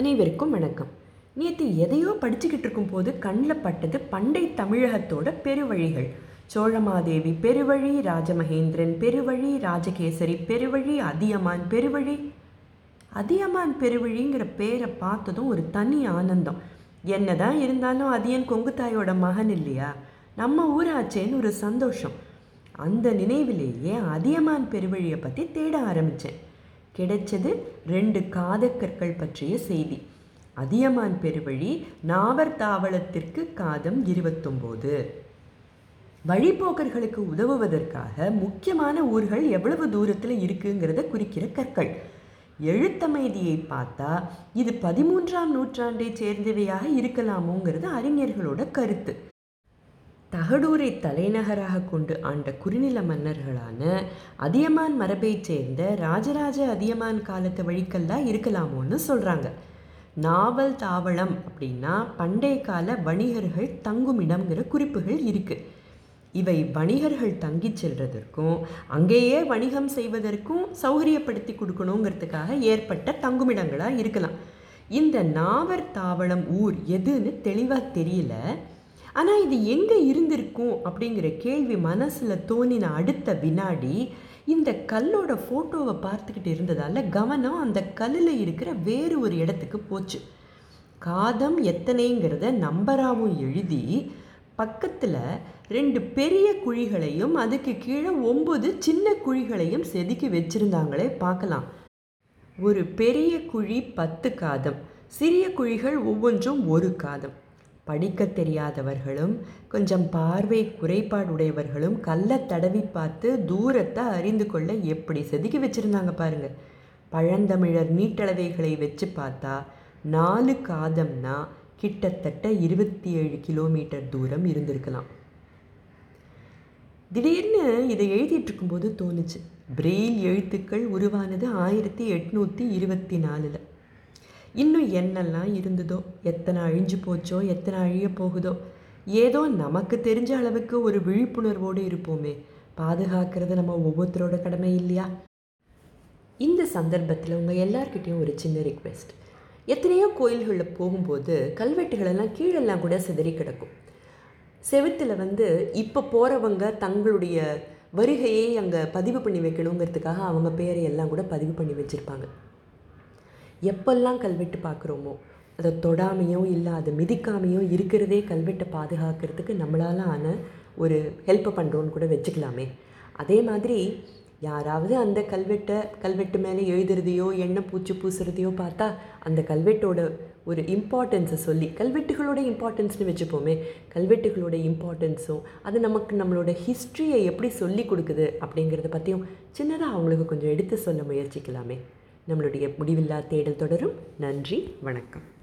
அனைவருக்கும் வணக்கம். நேற்று எதையோ படிச்சுக்கிட்டு இருக்கும்போது கண்ணில் பட்டது பண்டை தமிழகத்தோட பெருவழிகள். சோழமாதேவி பெருவழி ராஜமகேந்திரன் பெருவழி ராஜகேசரி பெருவழி அதியமான் பெருவழி. அதியமான் பெருவழிங்கிற பேரை பார்த்ததும் ஒரு தனி ஆனந்தம். என்னதான் இருந்தாலும் அதியன் கொங்குத்தாயோட மகன் இல்லையா? நம்ம ஊராச்சேன்னு ஒரு சந்தோஷம். அந்த நினைவிலேயே அதியமான் பெருவழியை பற்றி தேட ஆரம்பித்தேன் கிடைச்சது ரெண்டு காதக்கற்கள் பற்றிய செய்தி. அதியமான் பெருவழி நாவர் தாவளத்திற்கு காதம் இருபத்தொம்போது. வழிபோக்கர்களுக்கு உதவுவதற்காக முக்கியமான ஊர்கள் எவ்வளவு தூரத்தில் இருக்குங்கிறத குறிக்கிற கற்கள். எழுத்தமைதியை பார்த்தா இது பதிமூன்றாம் நூற்றாண்டை சேர்ந்தவையாக இருக்கலாமோங்கிறது அறிஞர்களோட கருத்து. தகடூரை தலைநகராக கொண்டு ஆண்ட குறுநில மன்னர்களான அதியமான் மரபைச் சேர்ந்த ராஜராஜ அதியமான் காலத்து வழிக்கெல்லாம் இருக்கலாமோன்னு சொல்கிறாங்க நாவல் தாவளம் அப்படின்னா பண்டைய கால வணிகர்கள் தங்கும் இடம்ங்கிற குறிப்புகள் இருக்குது இவை வணிகர்கள் தங்கி செல்வதற்கும் அங்கேயே வணிகம் செய்வதற்கும் சௌகரியப்படுத்தி கொடுக்கணுங்கிறதுக்காக ஏற்பட்ட தங்குமிடங்களாக இருக்கலாம். இந்த நாவர் தாவளம் ஊர் எதுன்னு தெளிவாக தெரியல. ஆனால் இது எங்கே இருந்திருக்கும் அப்படிங்கிற கேள்வி மனசில் தோணின அடுத்த வினாடி இந்த கல்லோட ஃபோட்டோவை பார்த்துக்கிட்டு இருந்ததால் கவனம் அந்த கல்லில் இருக்கிற வேறு ஒரு இடத்துக்கு போச்சு. காதம் எத்தனைங்கிறத நம்பராகவும் எழுதி பக்கத்தில் ரெண்டு பெரிய குழிகளையும் அதுக்கு கீழே ஒம்பது சின்ன குழிகளையும் செதுக்கி வச்சுருந்தாங்களே பார்க்கலாம். ஒரு பெரிய குழி பத்து காதம் சிறிய குழிகள் ஒவ்வொன்றும் ஒரு காதம். படிக்க தெரியாதவர்களும் கொஞ்சம் பார்வை குறைபாடுடையவர்களும் கல்லை தடவி பார்த்து தூரத்தை அறிந்து கொள்ள எப்படி செதுக்கி வச்சுருந்தாங்க பாருங்கள் பழந்தமிழர் நீட்டளவைகளை வச்சு பார்த்தா நாலு காதம்னா கிட்டத்தட்ட இருபத்தி ஏழு கிலோமீட்டர் தூரம் இருந்திருக்கலாம். திடீர்னு இதை எழுதிட்டு இருக்கும்போது தோணுச்சு. பிரெயில் எழுத்துக்கள் உருவானது ஆயிரத்தி எட்நூற்றி இருபத்தி நாலில். இன்னும் என்னெல்லாம் இருந்ததோ? எத்தனை அழிஞ்சு போச்சோ? எத்தனை அழிய போகுதோ? ஏதோ நமக்கு தெரிஞ்ச அளவுக்கு ஒரு விழிப்புணர்வோடு இருப்போமே. பாதுகாக்கிறது நம்ம ஒவ்வொருத்தரோட கடமை இல்லையா? இந்த சந்தர்ப்பத்தில் உங்கள் எல்லார்கிட்டேயும் ஒரு சின்ன ரிக்வெஸ்ட் எத்தனையோ கோயில்களில் போகும்போது கல்வெட்டுகளெல்லாம் கீழெல்லாம் கூட சிதறி கிடக்கும். செவத்தில் வந்து இப்போ போகிறவங்க தங்களுடைய வருகையை அங்கே பதிவு பண்ணி வைக்கணுங்கிறதுக்காக அவங்க பேரையெல்லாம் கூட பதிவு பண்ணி வச்சுருப்பாங்க. எப்பெல்லாம் கல்வெட்டு பார்க்குறோமோ அதை தொடாமையோ இல்லை அதை மிதிக்காமையோ இருக்கிறதே கல்வெட்டை பாதுகாக்கிறதுக்கு நம்மளால் ஆன ஒரு ஹெல்ப்பை பண்ணுறோன்னு கூட வச்சுக்கலாமே. அதே மாதிரி யாராவது அந்த கல்வெட்டை கல்வெட்டு மேலே எழுதுறதையோ எண்ணெய் பூச்சி பூசுறதையோ பார்த்தா அந்த கல்வெட்டோட ஒரு இம்பார்ட்டன்ஸை சொல்லி கல்வெட்டுகளோட இம்பார்ட்டன்ஸ்னு வச்சுப்போமே கல்வெட்டுகளோட இம்பார்ட்டன்ஸும் அது நமக்கு நம்மளோட ஹிஸ்ட்ரியை எப்படி சொல்லி கொடுக்குது அப்படிங்கிறத பற்றியும் சின்னதாக அவங்களுக்கு கொஞ்சம் எடுத்து சொல்ல முயற்சிக்கலாமே. நம்மளுடைய முடிவில்லா தேடல் தொடரும். நன்றி வணக்கம்.